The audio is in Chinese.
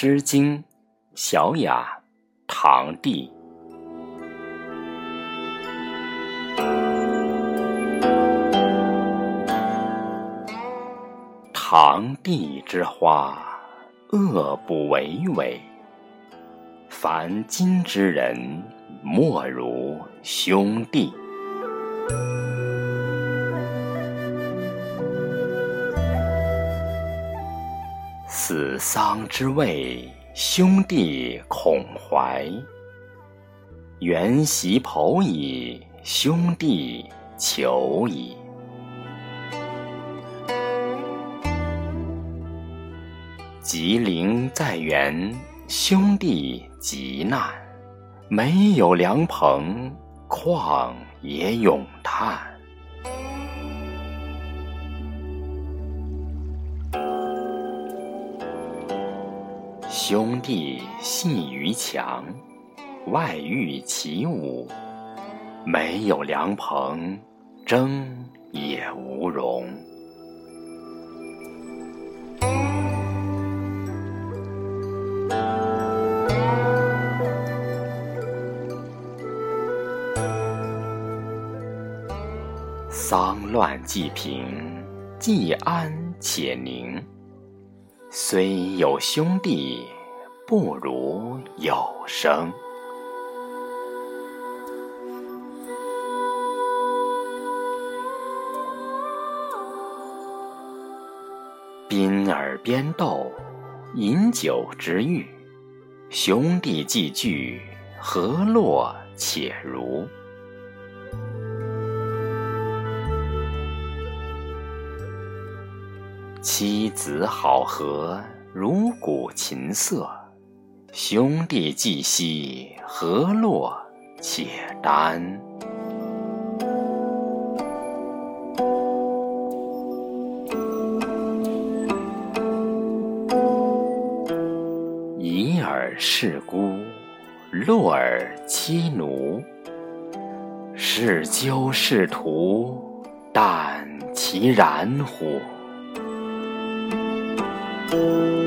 诗经·小雅·唐棣。唐棣之花，恶不为伟。凡今之人，莫如兄弟。死丧之位，兄弟恐怀；原席剖矣，兄弟求矣。吉灵在原，兄弟急难，没有良朋，况也咏叹。兄弟戏于墙，外遇其舞，没有良朋，争也无容。丧乱既平，既安且宁。虽有兄弟，不如有生。宾尔边斗，饮酒之欲，兄弟既聚，何乐且如？妻子好合，如鼓琴瑟；兄弟既兮，何落且丹。以尔事孤，洛尔妻奴。是鸠是徒，但其然乎？Thank you.